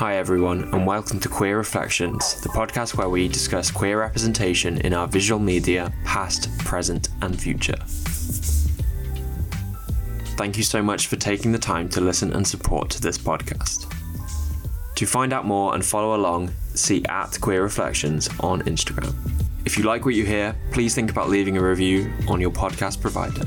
Hi, everyone, and welcome to Queer Reflections, the podcast where we discuss queer representation in our visual media, past, present, and future. Thank you so much for taking the time to listen and support to this podcast. To find out more and follow along, see at Queer Reflections on Instagram. If you like what you hear, please think about leaving a review on your podcast provider.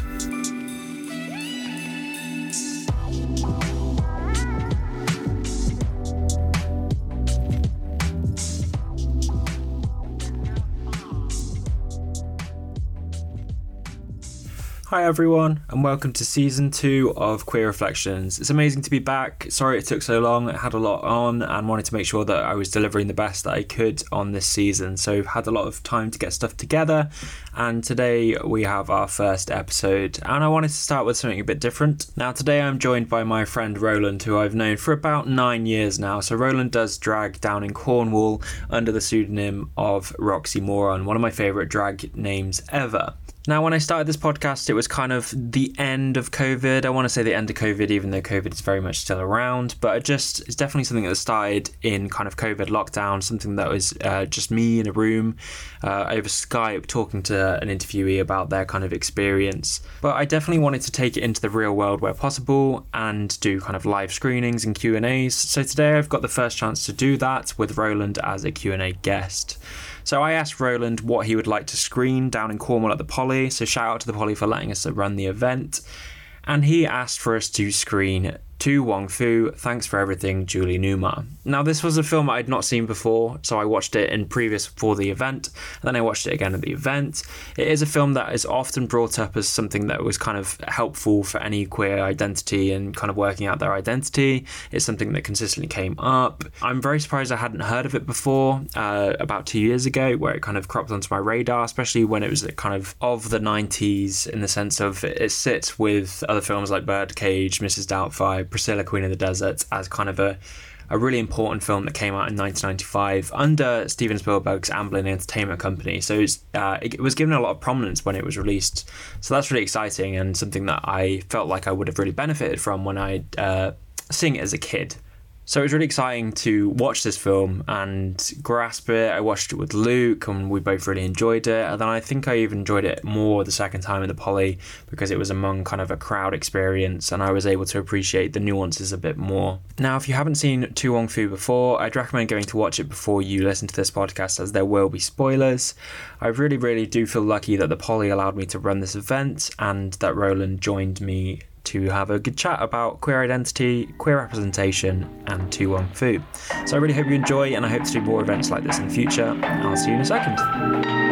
Hi, everyone, and welcome to season two of Queer Reflections. It's amazing to be back. Sorry it took so long. I had a lot on and wanted to make sure that I was delivering the best that I could on this season. So, I've had a lot of time to get stuff together, and today we have our first episode. And I wanted to start with something a bit different. Now, today I'm joined by my friend Roland, who I've known for about nine years now. So, Roland does drag down in Cornwall under the pseudonym of Roxy Moron, one of my favourite drag names ever. Now, when I started this podcast, it was kind of the end of COVID. I want to say the end of COVID, even though COVID is very much still around. But it just it's definitely something that started in kind of COVID lockdown, something that was uh, just me in a room uh, over Skype talking to an interviewee about their kind of experience. But I definitely wanted to take it into the real world where possible and do kind of live screenings and Q and A's. So today I've got the first chance to do that with Roland as a Q and A guest. So I asked Roland what he would like to screen down in Cornwall at the Poly. So shout out to the Poly for letting us run the event. And he asked for us to screen to Wong Foo, Thanks for Everything, Julie Newmar. Now, this was a film I'd not seen before, so I watched it in previous for the event, and then I watched it again at the event. It is a film that is often brought up as something that was kind of helpful for any queer identity and kind of working out their identity. It's something that consistently came up. I'm very surprised I hadn't heard of it before, uh, about two years ago, where it kind of cropped onto my radar, especially when it was kind of of the 90s in the sense of it sits with other films like Birdcage, Mrs. Doubtfire, Priscilla, Queen of the Desert, as kind of a a really important film that came out in 1995 under Steven Spielberg's Amblin Entertainment Company. So uh, it was given a lot of prominence when it was released. So that's really exciting and something that I felt like I would have really benefited from when I uh, seeing it as a kid. So it was really exciting to watch this film and grasp it. I watched it with Luke and we both really enjoyed it. And then I think I even enjoyed it more the second time in the Poly because it was among kind of a crowd experience and I was able to appreciate the nuances a bit more. Now, if you haven't seen To Wong Foo before, I'd recommend going to watch it before you listen to this podcast as there will be spoilers. I really, really do feel lucky that the Poly allowed me to run this event and that Roland joined me to have a good chat about queer identity, queer representation, and To Wong Foo. So I really hope you enjoy, and I hope to do more events like this in the future. I'll see you in a second.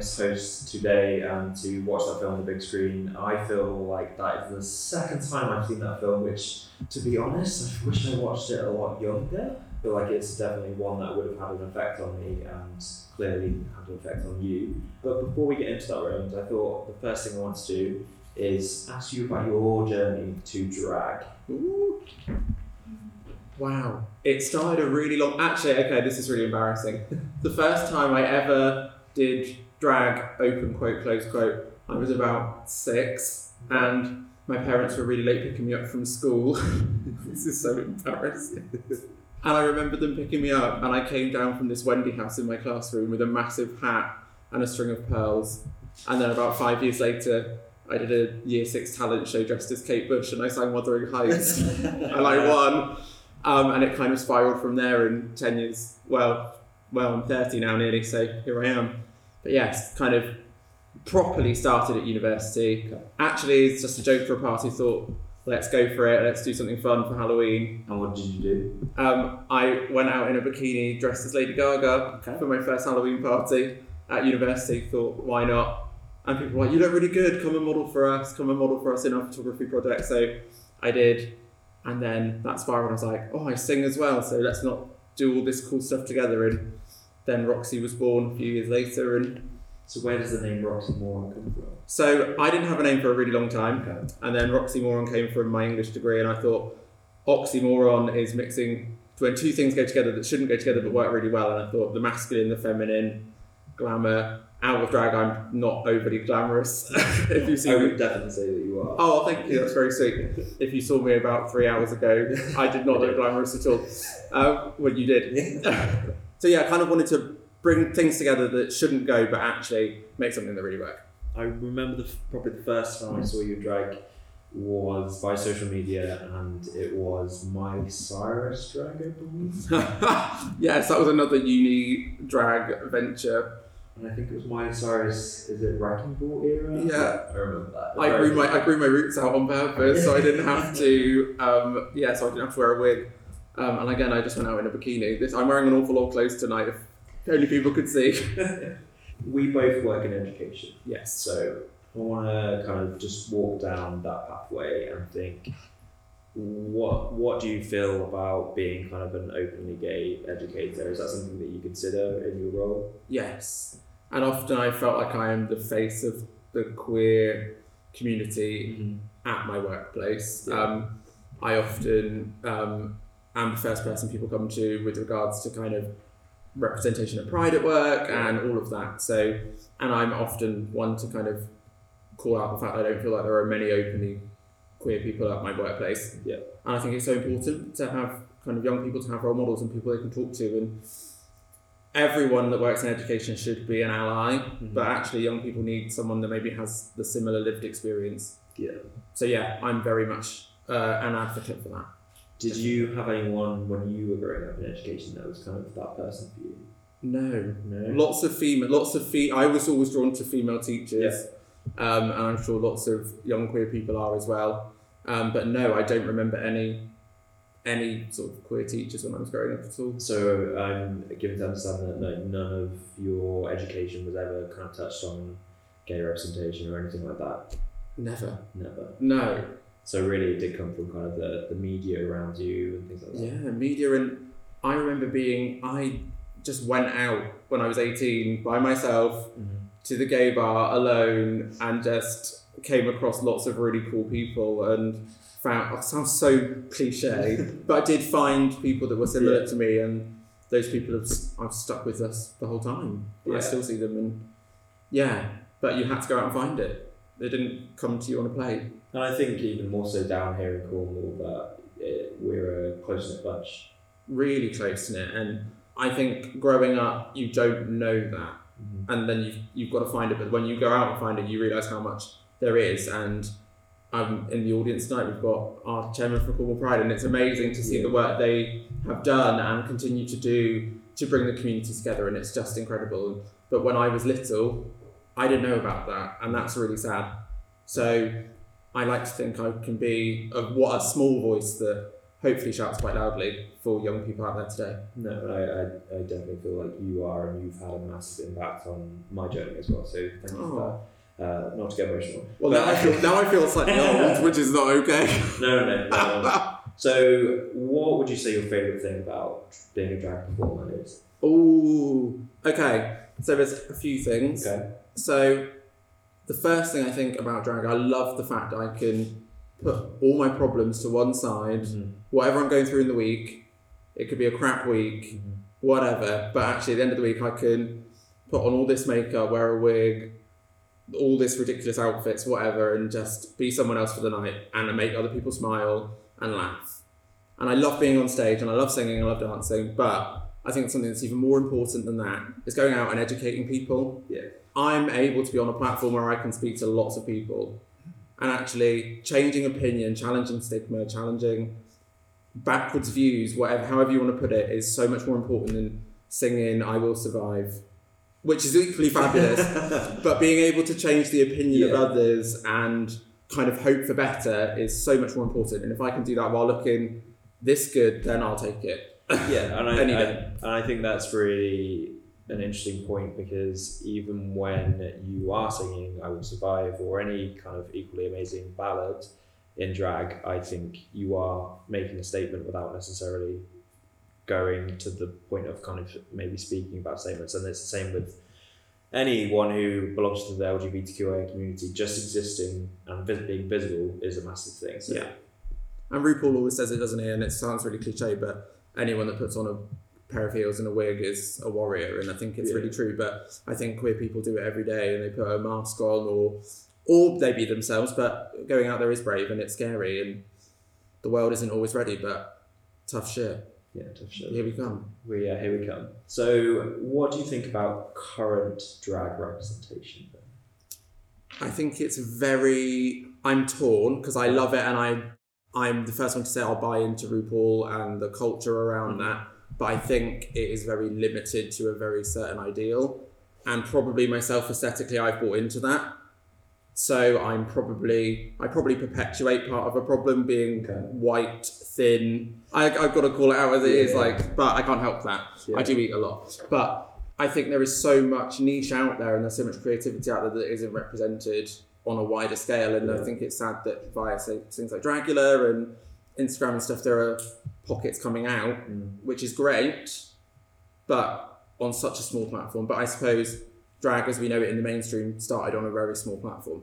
The Poly for letting us host today and to watch that film on the big screen. I feel like that is the second time I've seen that film, which, to be honest, I wish I watched it a lot younger. I feel like it's definitely one that would have had an effect on me and clearly had an effect on you. But before we get into that, Roland, I thought the first thing I want to do is ask you about your journey to drag. Ooh. Wow. It started a really long. Actually, okay, this is really embarrassing. the first time I ever did drag, open quote, close quote, I was about six, and my parents were really late picking me up from school. this is so embarrassing. and I remember them picking me up, and I came down from this Wendy house in my classroom with a massive hat and a string of pearls. And then about five years later, I did a year six talent show dressed as Kate Bush, and I sang Wuthering Heights, and I won. Um, and it kind of spiraled from there in 10 years. Well, well, I'm 30 now nearly, so here I am. But yes, kind of properly started at university. Actually, it's just a joke for a party. Thought, let's go for it. Let's do something fun for Halloween. And what did you do? Um, I went out in a bikini dressed as Lady Gaga okay. for my first Halloween party at university. Thought, why not? And people were like, you look really good. Come and model for us. Come and model for us in our photography project. So I did. And then that's why I was like, oh, I sing as well, so let's not do all this cool stuff together. And then Roxy was born a few years later, and So where does the name Roxy Moron come from? so I didn't have a name for a really long time. Okay. And then Roxymoron came from my English degree, and I thought oxymoron is mixing when two things go together that shouldn't go together but work really well. And I thought the masculine, the feminine, glamour. Out of drag, I'm not overly glamorous. if you see I me. would definitely say that you are. Oh, thank you. That's very sweet. If you saw me about three hours ago, I did not look glamorous at all. Uh, well, you did. so yeah, I kind of wanted to bring things together that shouldn't go, but actually make something that really work. I remember the, probably the first time I saw you drag was by social media, and it was Miley Cyrus drag, I believe. yes, that was another uni drag venture. And I think it was Miley Cyrus. Is it Wrecking Ball era? Yeah. I remember that. I grew my I grew my roots out on purpose, so I didn't have to. Um, yeah, so I didn't have to wear a wig. Um, and again, I just went out in a bikini. This I'm wearing an awful lot of clothes tonight. If only people could see. we both work in education. Yes. So I want to kind of just walk down that pathway and think, what what do you feel about being kind of an openly gay educator? Is that something that you consider in your role? Yes. And often I felt like I am the face of the queer community at my workplace. Yeah. Um, I often um, am the first person people come to with regards to kind of representation at Pride at work and all of that. So, and I'm often one to kind of call out the fact I don't feel like there are many openly queer people at my workplace. Yeah. And I think it's so important to have kind of young people to have role models and people they can talk to and everyone that works in education should be an ally Mhm. but actually young people need someone that maybe has the similar lived experience Yeah. so yeah i'm very much uh, an advocate for that Did you have anyone when you were growing up in education that was kind of that person for you? no No. lots of female lots of fe- i was always drawn to female teachers um, and i'm sure lots of young queer people are as well um, but no i don't remember any any sort of queer teachers when i was growing up at all So I'm given to understand that like, none of your education was ever kind of touched on gay representation or anything like that. never Never. no So really, it did come from kind of the, the media around you and things like that. Yeah, media and I remember being I just went out when I was 18 by myself Mhm. to the gay bar alone and just came across lots of really cool people and found it sounds so cliche but I did find people that were similar Yeah. to me and those people have I've stuck with us the whole time I still see them and yeah but you had to go out and find it they didn't come to you on a plate And I think even more so down here in Cornwall that it, we're a close knit bunch. really close knit and I think growing up you don't know that. And then you've, you've got to find it. But when you go out and find it you realise how much there is. And um, in the audience tonight we've got our chairman for Cornwall Pride. And it's amazing to see Yeah. the work they have done and continue to do to bring the community together. And it's just incredible. But when I was little I didn't know about that and that's really sad so I like to think I can be a, what a small voice that hopefully shouts quite loudly for young people out there today No, I, I, I definitely feel like you are, and you've had a massive impact on my journey as well. So thank you for that. Uh, not to get emotional. Well, now I feel now I feel slightly old, which is not okay. No, no, no. no. so, what would you say your favourite thing about being a drag performer is? Oh, okay. So there's a few things. Okay. So the first thing I think about drag, I love the fact I can put all my problems to one side. Mm-hmm. Whatever I'm going through in the week, it could be a crap week, mm-hmm. whatever. But actually, at the end of the week, I can put on all this makeup, wear a wig, all this ridiculous outfits, whatever, and just be someone else for the night and make other people smile and laugh. And I love being on stage and I love singing, I love dancing, but I think something that's even more important than that is going out and educating people. Yeah. I'm able to be on a platform where I can speak to lots of people and actually changing opinion, challenging stigma, challenging backwards views, whatever, however you want to put it, is so much more important than singing "I Will Survive," which is equally fabulous. but being able to change the opinion Yeah. of others and kind of hope for better is so much more important. And if I can do that while looking this good, then I'll take it. Yeah, and I, I, and I think that's really an interesting point because even when you are singing "I Will Survive" or any kind of equally amazing ballad in drag, I think you are making a statement without necessarily going to the point of kind of maybe speaking about statements, and it's the same with anyone who belongs to the LGBTQIA community. Just existing and vis- being visible is a massive thing. So, Yeah. And RuPaul always says it, doesn't he? And it sounds really cliche, but anyone that puts on a pair of heels and a wig is a warrior, and I think it's Yeah. really true. But I think queer people do it every day, and they put a mask on, or or they be themselves. But going out there is brave, and it's scary, and the world isn't always ready. But tough shit. yeah, tough shit. Here we come. We yeah, here we come. So, what do you think about current drag representation? Then? I think it's very. I'm torn because I love it, and I, I'm the first one to say I'll buy into RuPaul and the culture around mm. that. But I think it is very limited to a very certain ideal, and probably myself aesthetically, I've bought into that. So I'm probably I probably perpetuate part of a problem being Okay. white, thin. I, I've got to call it out as it is, Yeah. like, but I can't help that. Yeah. I do eat a lot, but I think there is so much niche out there and there's so much creativity out there that isn't represented on a wider scale. And I think it's sad that via say, things like Dragula and Instagram and stuff, there are pockets coming out, mm. which is great, but on such a small platform. But I suppose drag, as we know it in the mainstream, started on a very small platform.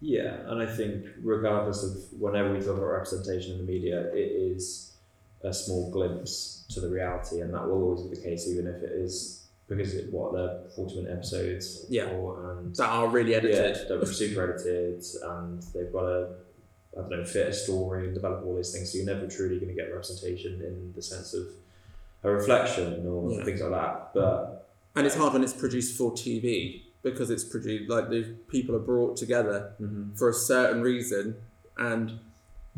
Yeah, and I think regardless of whenever we talk about representation in the media, it is a small glimpse to the reality, and that will always be the case, even if it is because it, what they're forty minute episodes, Yeah. or, and That are really edited. yeah, they're super edited, and they've got a I don't know fit a story and develop all these things. So you're never truly going to get representation in the sense of a reflection or Yeah. things like that. But And it's hard when it's produced for TV because it's produced like the people are brought together mm-hmm. for a certain reason, and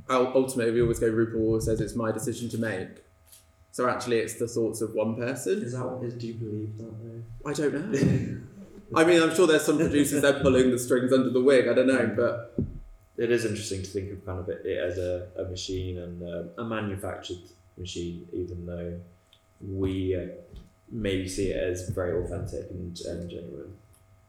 ultimately we always go. RuPaul always says it's my decision to make. So actually, it's the thoughts of one person. is that what do you believe that though? I don't know. I mean, I'm sure there's some producers they're pulling the strings under the wig. I don't know, but it is interesting to think of kind of it, it as a, a machine and uh, a manufactured machine, even though we uh, maybe see it as very authentic and, and genuine.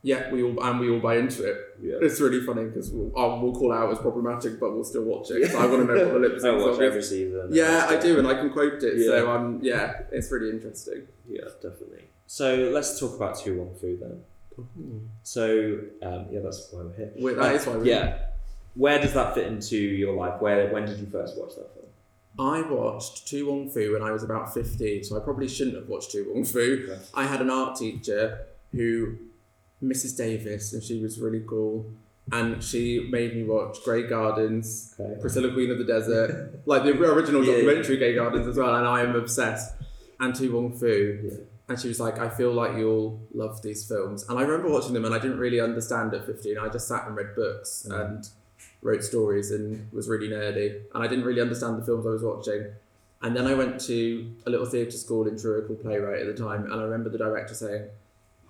Yeah, we all and we all buy into it. Yeah. It's really funny because we'll, oh, we'll call out as problematic, but we'll still watch it. 'cause I want to know what the lip I watch every season. Yeah, I do, and I can quote it. So Yeah. um, yeah, it's really interesting. Yeah, definitely. So let's talk about To Wong Foo then. So um, yeah, that's why we're here. Wait, that is why we're yeah. Where does that fit into your life? Where when did you first watch that film? I watched To Wong Foo when I was about 15, so I probably shouldn't have watched To Wong Foo. Okay. I had an art teacher who, Mrs. Davis, and she was really cool. And she made me watch Grey Gardens, Okay. Priscilla Queen of the Desert, like the original Yeah. documentary Grey Gardens as well, and I am obsessed. And To Wong Foo. Yeah. And she was like, I feel like you'll love these films. And I remember watching them and I didn't really understand at 15. I just sat and read books Mm. and wrote stories and was really nerdy. And I didn't really understand the films I was watching. And then I went to a little theatre school in Truro called Playwright at the time. And I remember the director saying,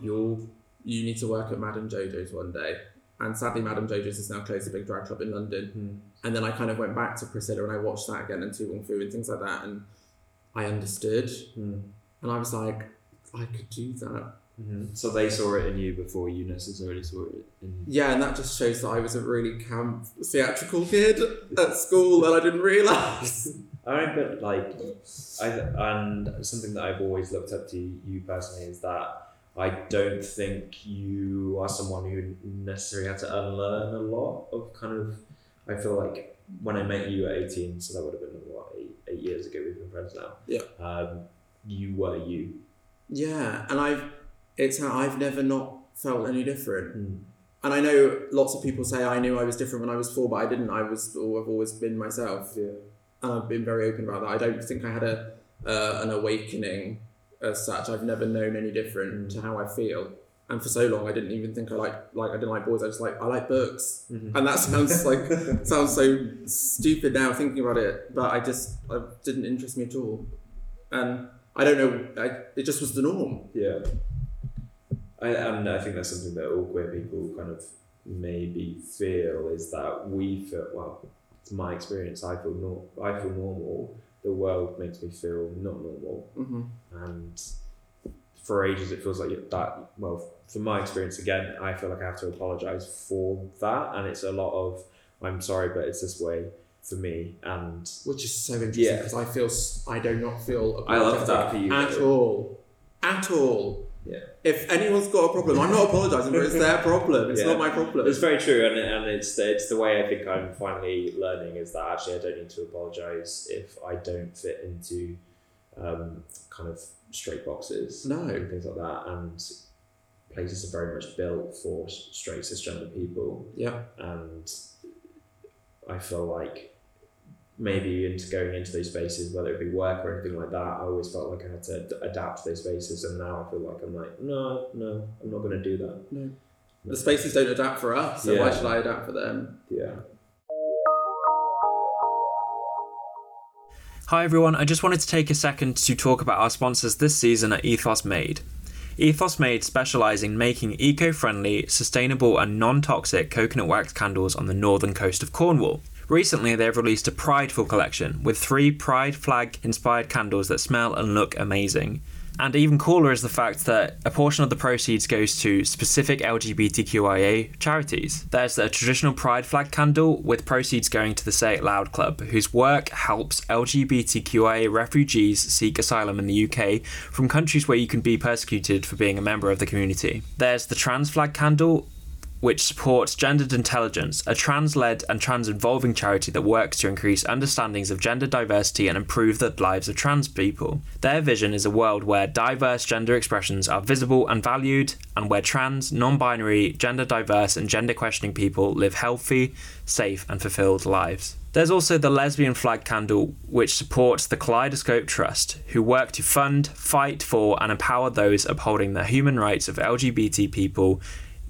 You'll, you need to work at Madame Jojo's one day. And sadly, Madame Jojo's is now closed, a big drag club in London. Hmm. And then I kind of went back to Priscilla and I watched that again and To Wong Foo and things like that. And I understood. Hmm. And I was like, I could do that. Mhm. So they saw it in you before you necessarily saw it in. Yeah, and that just shows that I was a really camp theatrical kid at school and I didn't realise. I but like, I and something that I've always looked up to you personally is that I don't think you are someone who necessarily had to unlearn a lot of kind of. I feel like when I met you at eighteen, so that would have been what eight, eight years ago. We've been friends now. Yeah. Um, you were you. Yeah, and I've it's how I've never not felt any different. Mm. And I know lots of people say I knew I was different when I was four, but I didn't. I was, or I've always been myself, Yeah. and I've been very open about that. I don't think I had a uh, an awakening as such. I've never known any different to how I feel. And for so long, I didn't even think I like like I didn't like boys. I just like I like books. Mhm. and that sounds like sounds so stupid now thinking about it but i just it didn't interest me at all and i don't know I, it just was the norm Yeah. I, and I think that's something that all queer people kind of maybe feel is that we feel, well, it's my experience, I feel, nor- I feel normal. The world makes me feel not normal. mm-hmm. And for ages, it feels like that, well, from my experience, again, I feel like I have to apologize for that. And it's a lot of, I'm sorry, but it's this way. for me, and Which is so interesting Yeah. because I feel I do not feel I love that for you, at all, at all. Yeah. If anyone's got a problem, I'm not apologising, but it's their problem. It's Yeah. not my problem. It's very true, and, and it's it's the way I think I'm finally learning is that actually I don't need to apologise if I don't fit into um, kind of straight boxes No. and things like that. And places are very much built for straight cisgender people, Yeah. and I feel like maybe into going into those spaces, whether it be work or anything like that, I always felt like I had to ad- adapt to those spaces, and now I feel like I'm like, no, no, I'm not going to do that. No. The spaces don't adapt for us, so why should I adapt for them? Yeah. Hi everyone, I just wanted to take a second to talk about our sponsors this season at Ethos Made. Ethos Made specialise in making eco friendly, sustainable, and non toxic coconut wax candles on the northern coast of Cornwall. Recently, they've released a Prideful collection with three Pride flag inspired candles that smell and look amazing. And even cooler is the fact that a portion of the proceeds goes to specific LGBTQIA charities. There's the traditional Pride flag candle, with proceeds going to the Say It Loud Club, whose work helps LGBTQIA refugees seek asylum in the UK from countries where you can be persecuted for being a member of the community. There's the Trans flag candle, which supports Gendered Intelligence, a trans led and trans involving charity that works to increase understandings of gender diversity and improve the lives of trans people. Their vision is a world where diverse gender expressions are visible and valued, and where trans, non binary, gender diverse, and gender questioning people live healthy, safe, and fulfilled lives. There's also the Lesbian Flag Candle, which supports the Kaleidoscope Trust, who work to fund, fight for, and empower those upholding the human rights of LGBT people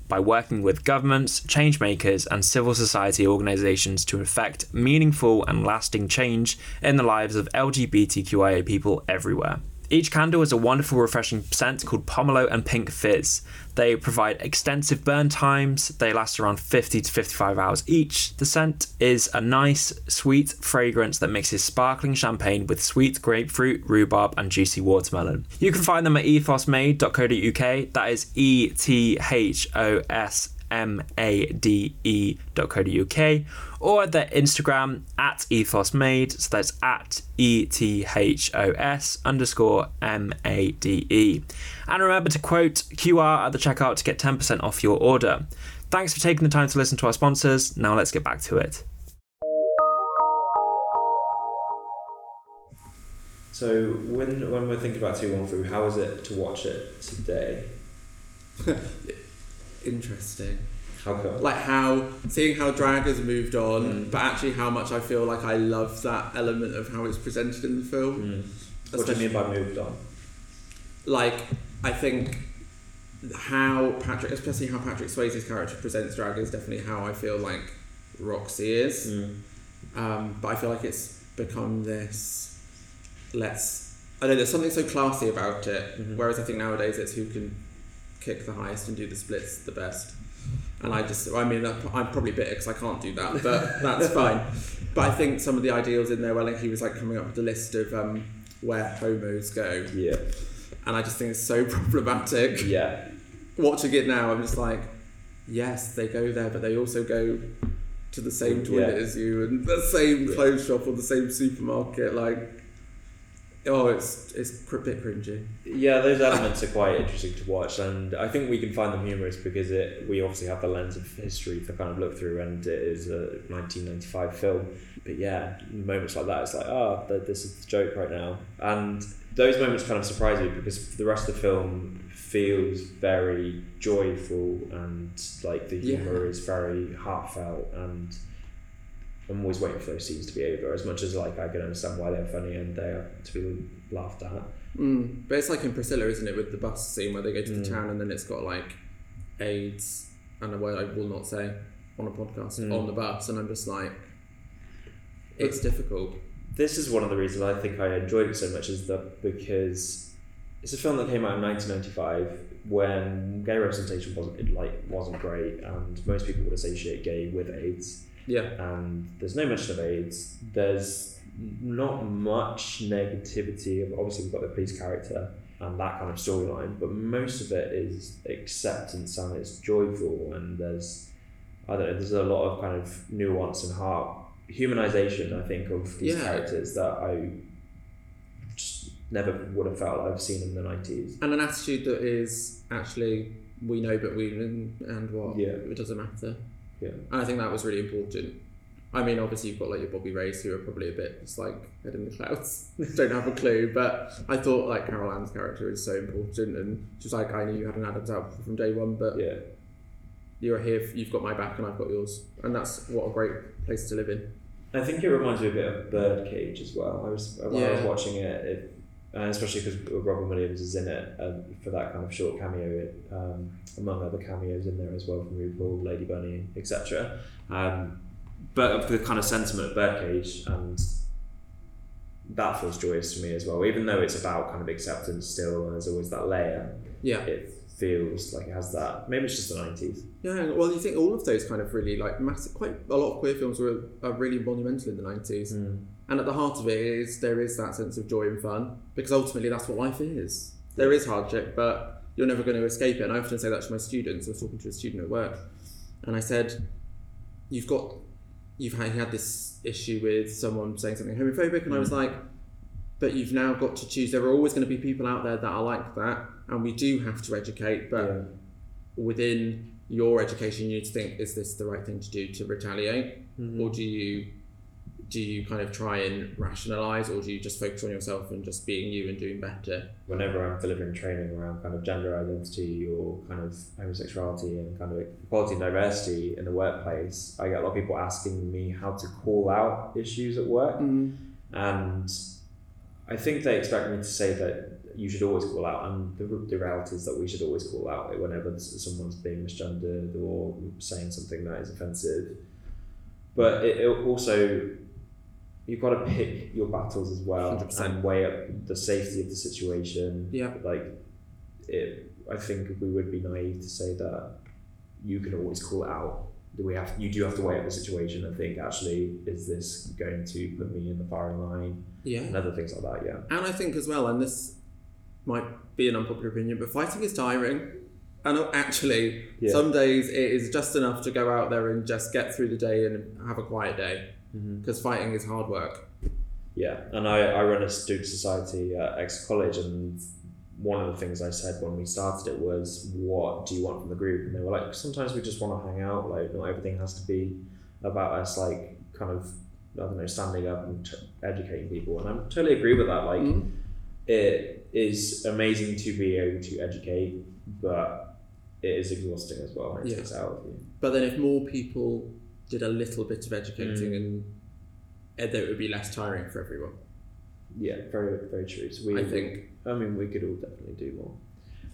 by working with governments, change makers, and civil society organisations to effect meaningful and lasting change in the lives of LGBTQIA people everywhere. Each candle is a wonderful, refreshing scent called Pomelo and Pink Fizz. They provide extensive burn times, they last around 50 to 55 hours each. The scent is a nice, sweet fragrance that mixes sparkling champagne with sweet grapefruit, rhubarb, and juicy watermelon. You can find them at ethosmade.co.uk, that is E T H O S M A D E dot co dot uk or at their Instagram at ethosmade. So that's at E T H O S underscore M A D E. And remember to quote QR at the checkout to get 10% off your order. Thanks for taking the time to listen to our sponsors. Now let's get back to it. So when when we're thinking about To Wong Foo, how is it to watch it today? Interesting. Come? Like how seeing how drag has moved on, Mm. but actually how much I feel like I love that element of how it's presented in the film. Mm. What do you mean by moved on? Like I think how Patrick, especially how Patrick Swayze's character presents drag, is definitely how I feel like Roxy is. Mm. Um, but I feel like it's become this. Let's. I know there's something so classy about it. Mhm. Whereas I think nowadays it's who can kick the highest and do the splits the best. And I just, I mean, I'm probably bitter because I can't do that, but that's fine. But I think some of the ideals in there, well, like he was like coming up with a list of um, where homos go, Yeah. and I just think it's so problematic. Yeah. Watching it now, I'm just like, yes, they go there, but they also go to the same toilet Yeah. as you and the same clothes shop or the same supermarket. Like, oh, it's it's a bit cringy. Yeah, those elements are quite interesting to watch, and I think we can find them humorous because it we obviously have the lens of history to kind of look through, and it is a 1995 film. But yeah, moments like that, it's like, oh, this is the joke right now, and those moments kind of surprise you because the rest of the film feels very joyful and like the Yeah. humor is very heartfelt and. I'm always waiting for those scenes to be over. As much as like I can understand why they're funny and they are to be laughed at. Mm. But it's like in Priscilla, isn't it, with the bus scene where they go to the Mm. town and then it's got like AIDS and a word I will not say on a podcast Mm. on the bus, and I'm just like, it's difficult. this is one of the reasons I think I enjoyed it so much is that because it's a film that came out in 1995 when gay representation wasn't like wasn't great and most people would associate gay with AIDS Yeah. and there's no mention of AIDS there's not much negativity obviously we've got the police character and that kind of storyline but most of it is acceptance and it's joyful and there's I don't know there's a lot of kind of nuance and heart humanization, I think, of these Yeah. characters that I just never would have felt I've seen in the nineties. and an attitude that is actually we know but we and, and what Yeah. it doesn't matter Yeah. and I think that was really important I mean obviously you've got like your Bobby Rays who are probably a bit just like head in the clouds don't have a clue but I thought like Carol Ann's character is so important and she's like I knew you had an Adams apple from day one but Yeah. you're here you've got my back and I've got yours and that's what a great place to live in I think it reminds me a bit of Birdcage as well. I was when I was watching it, it and especially because Robin Williams is in it um, for that kind of short cameo, um, among other cameos in there as well from RuPaul, Lady Bunny, etc. Um, but of the kind of sentiment of Birdcage, and that feels joyous to me as well. Even though it's about kind of acceptance still, and there's always that layer, yeah it feels like it has that. Maybe it's just the nineties. Yeah, well, you think all of those kind of really like massive, quite a lot of queer films were are really monumental in the nineties, and at the heart of it is there is that sense of joy and fun because ultimately that's what life is. There is hardship, but you're never going to escape it. And I often say that to my students. I was talking to a student at work, and I said, "You've got, you've had, had this issue with someone saying something homophobic," and I was like, "But you've now got to choose. There are always going to be people out there that are like that, and we do have to educate, but." Yeah. within your education you need to think is this the right thing to do to retaliate Mhm. or do you do you kind of try and rationalize or do you just focus on yourself and just being you and doing better whenever I'm delivering training around kind of gender identity or kind of homosexuality and kind of equality and diversity in the workplace, I get a lot of people asking me how to call out issues at work. Mm. And I think they expect me to say that you should always call out, and the, the reality is that we should always call out whenever someone's being misgendered or saying something that is offensive. But it, it also, you've got to pick your battles as well 100%. and weigh up the safety of the situation. Yeah. Like, it, I think we would be naive to say that you can always call it out. Do we have? You do have to weigh up the situation and think, actually, is this going to put me in the firing line? yeah And other things like that. Yeah. and i think as well and this might be an unpopular opinion but fighting is tiring and actually Yeah. some days it is just enough to go out there and just get through the day and have a quiet day Mm-hmm. because fighting is hard work Yeah, and I, I run a student society at Exeter College, and one of the things I said when we started it was, "What do you want from the group?" And they were like, "Sometimes we just want to hang out. Like, not everything has to be about us. Like, kind of, I don't know, standing up and t- educating people." And I totally agree with that. Like, Mm. it is amazing to be able to educate, but it is exhausting as well. and It Yeah. takes out of you. But then, if more people did a little bit of educating, Mm. and and then it would be less tiring for everyone. Yeah, very very true. So we, I think. I mean, we could all definitely do more.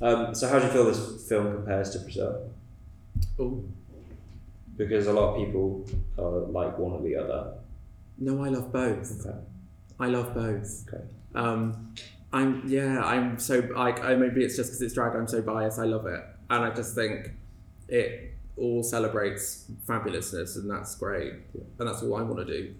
Um, so, how do you feel this film compares to Priscilla? Oh Because a lot of people are like one or the other. no, I love both. Okay. I love both. Okay. Um, I'm yeah. I'm so like I maybe it's just because it's drag. I'm so biased. I love it, and I just think it all celebrates fabulousness, and that's great. Yeah. And that's all I want to do.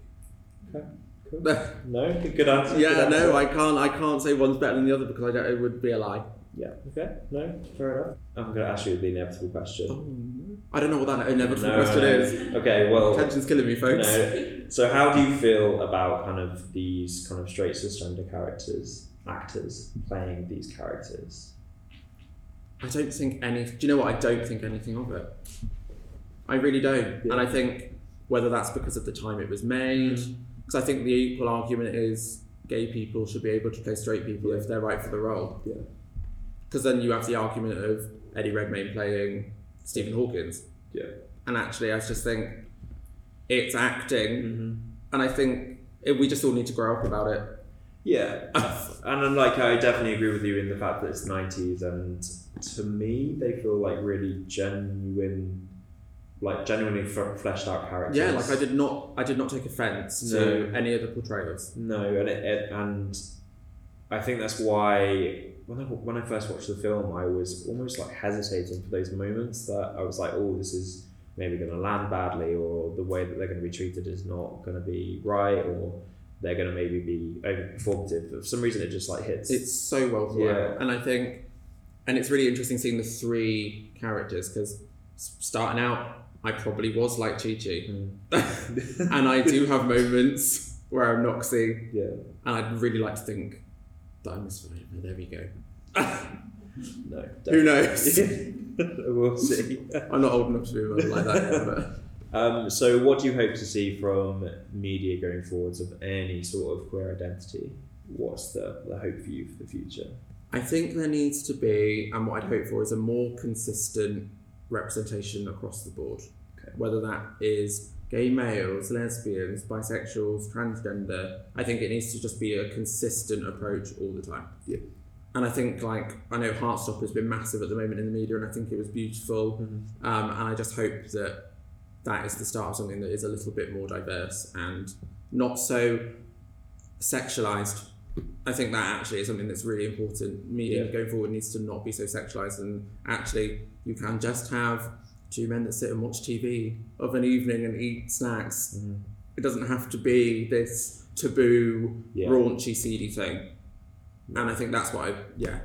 Okay, cool. No, good, good answer. good answer. no, I can't. I can't say one's better than the other because I don't. It would be a lie. Yeah. Okay. No, fair enough. I'm going to ask you the inevitable question. Oh. I don't know what that inevitable No, question no. is. Okay. Well. Tension's killing me, folks. No. So, how do you feel about kind of these kind of straight cisgender characters, actors playing these characters? I don't think any. Do you know what? I don't think anything of it. I really don't, Yeah. and I think whether that's because of the time it was made, because I think the equal argument is gay people should be able to play straight people Yeah. if they're right for the role. Yeah. Because then you have the argument of Eddie Redmayne playing Stephen Hawkins, Yeah. and actually, I just think it's acting, Mm-hmm. and I think it, we just all need to grow up about it. Yeah, and then, like I definitely agree with you in the fact that it's nineties, and to me they feel like really genuine, like genuinely f- fleshed out characters. Yeah, like I did not, I did not take offence to No. any of the portrayals. No, and it, it and I think that's why when I when I first watched the film, I was almost like hesitating for those moments that I was like, oh, this is maybe going to land badly, or the way that they're going to be treated is not going to be right, or they're going to maybe be overperformative. But for some reason, it just like hits. It's so well thought Yeah. out, and I think, and it's really interesting seeing the three characters because starting out, I probably was like Chi Chi. Mm. and I do have moments where I'm Noxie, Yeah. and I'd really like to think that I'm Miss Forever. There we go. No. Who knows? we'll see. I'm not old enough to be like that yet, but Um, so, what do you hope to see from media going forwards of any sort of queer identity? What's the, the hope for you for the future? I think there needs to be, and what I'd hope for is a more consistent representation across the board. Okay. Whether that is gay males, lesbians, bisexuals, transgender, I think it needs to just be a consistent approach all the time. Yeah. And I think, like, I know Heartstopper has been massive at the moment in the media, and I think it was beautiful. Mm-hmm. Um, and I just hope that that is the start of something that is a little bit more diverse and not so sexualized. I think that actually is something that's really important. Media Yeah. going forward needs to not be so sexualized, and actually, you can just have two men that sit and watch TV of an evening and eat snacks. Mm-hmm. It doesn't have to be this taboo, Yeah. raunchy, seedy thing. And I think that's why, yeah,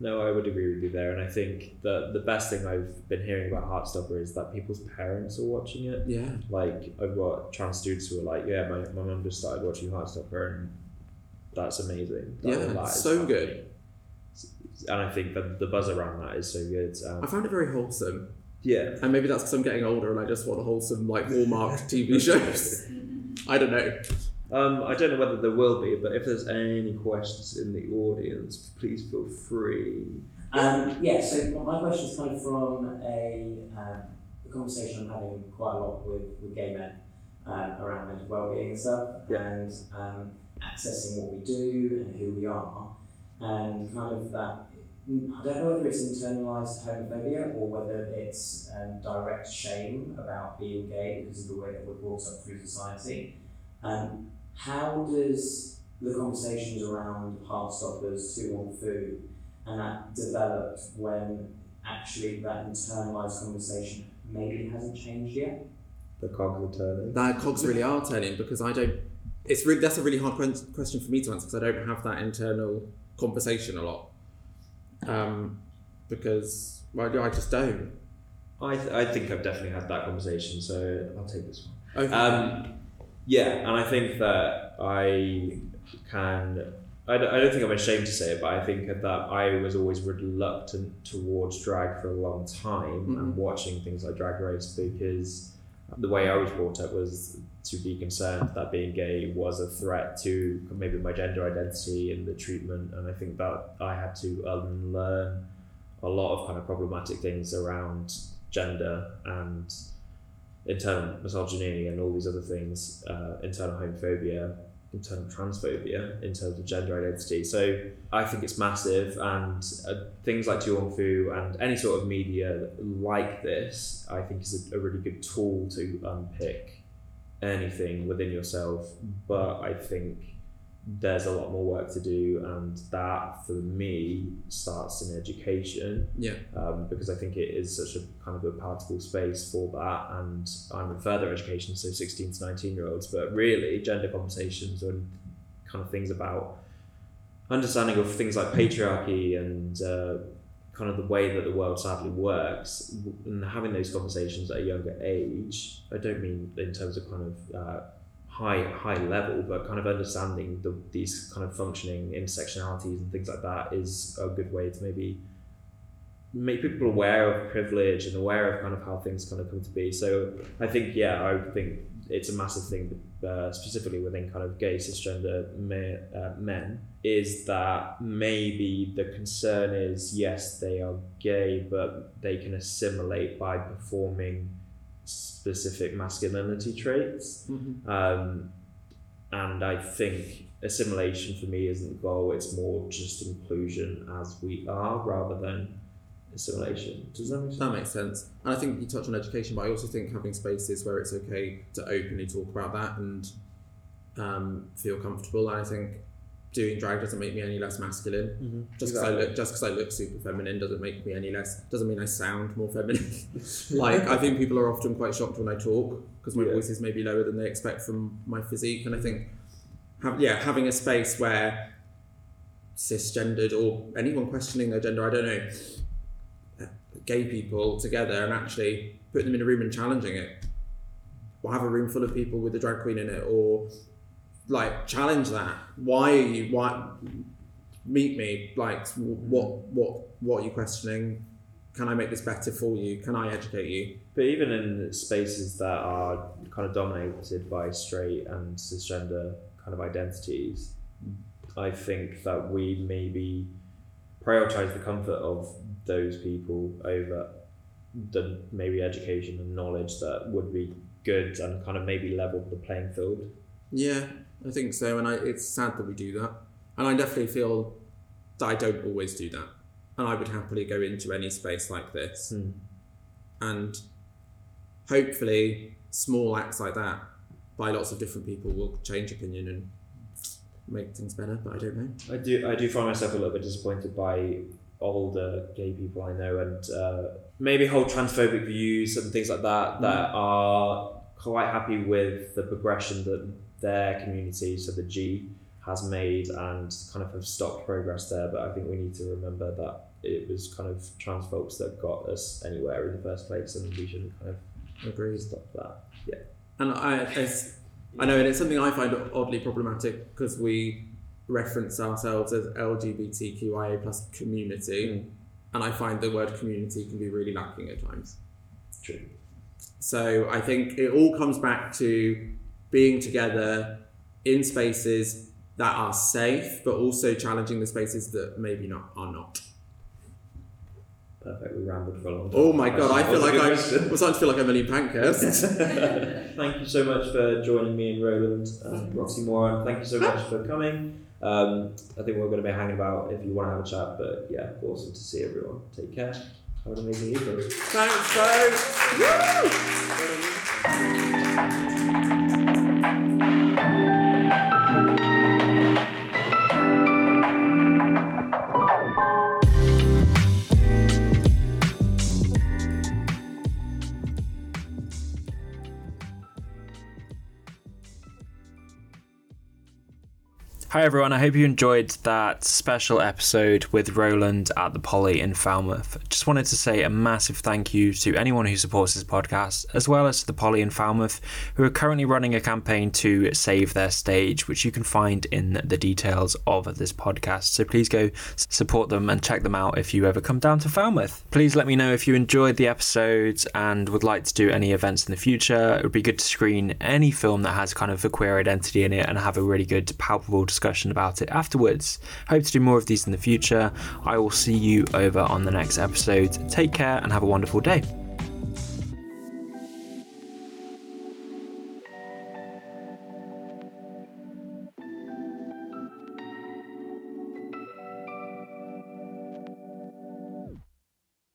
No, I would agree with you there, and I think that the best thing I've been hearing about Heartstopper is that people's parents are watching it. yeah. Like I've got trans students who are like, "Yeah, my, my mum just started watching Heartstopper, and that's amazing." That- Yeah, that so happening. good. And I think that the buzz around that is so good. I Um, found it very wholesome. yeah, And maybe that's because I'm getting older and I just want wholesome, like Hallmark TV shows. I don't know. Um, I don't know whether there will be, but if there's any questions in the audience, please feel free. Um, yeah, so my question is kind of from a, um, a conversation I'm having quite a lot with, with gay men um, around mental well-being and stuff, Yeah. and um, accessing what we do and who we are, and kind of that. I don't know whether it's internalized homophobia or whether it's um, direct shame about being gay because of the way that we're brought up through society. Um, how does the conversations around Heartstoppers, Two on Food, and that developed when actually that internalized conversation maybe hasn't changed yet. The cogs are turning. That cogs really are turning because I don't. It's really that's a really hard question for me to answer because I don't have that internal conversation a lot. Um, because well, I just don't. I, th- I think I've definitely had that conversation, so I'll take this one. Okay. Um, yeah, and I think that I can. I don't, I don't think I'm ashamed to say it, but I think that I was always reluctant towards drag for a long time Mhm. and watching things like Drag Race because the way I was brought up was to be concerned that being gay was a threat to maybe my gender identity and the treatment, and I think that I had to unlearn a lot of kind of problematic things around gender and internal misogyny and all these other things, uh, internal homophobia, internal transphobia in terms of gender identity. So I think it's massive, and uh, things like To Wong Foo and any sort of media like this, I think is a, a really good tool to unpick anything within yourself. But I think there's a lot more work to do, and that for me starts in education yeah. um, because I think it is such a kind of a palatable space for that. And I'm in further education, so 16 to 19 year olds, but really gender conversations and kind of things about understanding of things like patriarchy and uh, kind of the way that the world sadly works and having those conversations at a younger age. I don't mean in terms of kind of uh, high high level, but kind of understanding the, these kind of functioning intersectionalities and things like that is a good way to maybe make people aware of privilege and aware of kind of how things kind of come to be. So I think yeah, I think it's a massive thing, uh, specifically within kind of gay cisgender me, uh, men, is that maybe the concern is yes, they are gay, but they can assimilate by performing specific masculinity traits. Mhm. Um, and I think assimilation for me isn't the goal, it's more just inclusion as we are rather than assimilation. Does that make sense? That makes sense. And I think you touched on education, but I also think having spaces where it's okay to openly talk about that and um, feel comfortable. And I think doing drag doesn't make me any less masculine. Mm-hmm. Just because I look, just because I look super feminine doesn't make me any less. Doesn't mean I sound more feminine. like I think people are often quite shocked when I talk because my Yeah. voice is maybe lower than they expect from my physique. And I think, have, yeah, having a space where cisgendered or anyone questioning their gender, I don't know, gay people together and actually putting them in a room and challenging it. Or have a room full of people with a drag queen in it, or like challenge that. Why are you? Why meet me? Like what? What? What are you questioning? Can I make this better for you? Can I educate you? But even in spaces that are kind of dominated by straight and cisgender kind of identities, I think that we maybe prioritize the comfort of those people over the maybe education and knowledge that would be good and kind of maybe level the playing field. Yeah, I think so, and I, it's sad that we do that. And I definitely feel that I don't always do that, and I would happily go into any space like this, Hmm. and hopefully, small acts like that by lots of different people will change opinion and make things better. But I don't know. I do I do find myself a little bit disappointed by older gay people I know and uh, maybe hold transphobic views and things like that that are quite happy with the progression that their community, so the G, has made and kind of have stopped progress there. But I think we need to remember that it was kind of trans folks that got us anywhere in the first place and we shouldn't kind of Agreed. stop that. Yeah, and I, as, I know, and it's something I find oddly problematic because we reference ourselves as LGBTQIA plus community, hmm. and I find the word community can be really lacking at times. True. So I think it all comes back to being together in spaces that are safe, but also challenging the spaces that maybe not are not. Perfect. We rambled for a long time. Oh my god, I feel like I'm, Question. I'm starting to feel like I'm Emily Pankhurst. Thank you so much for joining me and Roland and Roxy Moron. Thank you so much for coming. Um, I think we're going to be hanging about if you want to have a chat. But yeah, awesome to see everyone. Take care. Have an amazing evening. Thanks, folks. Hi everyone, I hope you enjoyed that special episode with Roland at the Poly in Falmouth. Just wanted to say a massive thank you to anyone who supports this podcast, as well as to the Poly in Falmouth, who are currently running a campaign to save their stage, which you can find in the details of this podcast. So please go support them and check them out if you ever come down to Falmouth. Please let me know if you enjoyed the episodes and would like to do any events in the future. It would be good to screen any film that has kind of a queer identity in it and have a really good, palpable discussion about it afterwards. Hope to do more of these in the future. I will see you over on the next episode. Take care and have a wonderful day.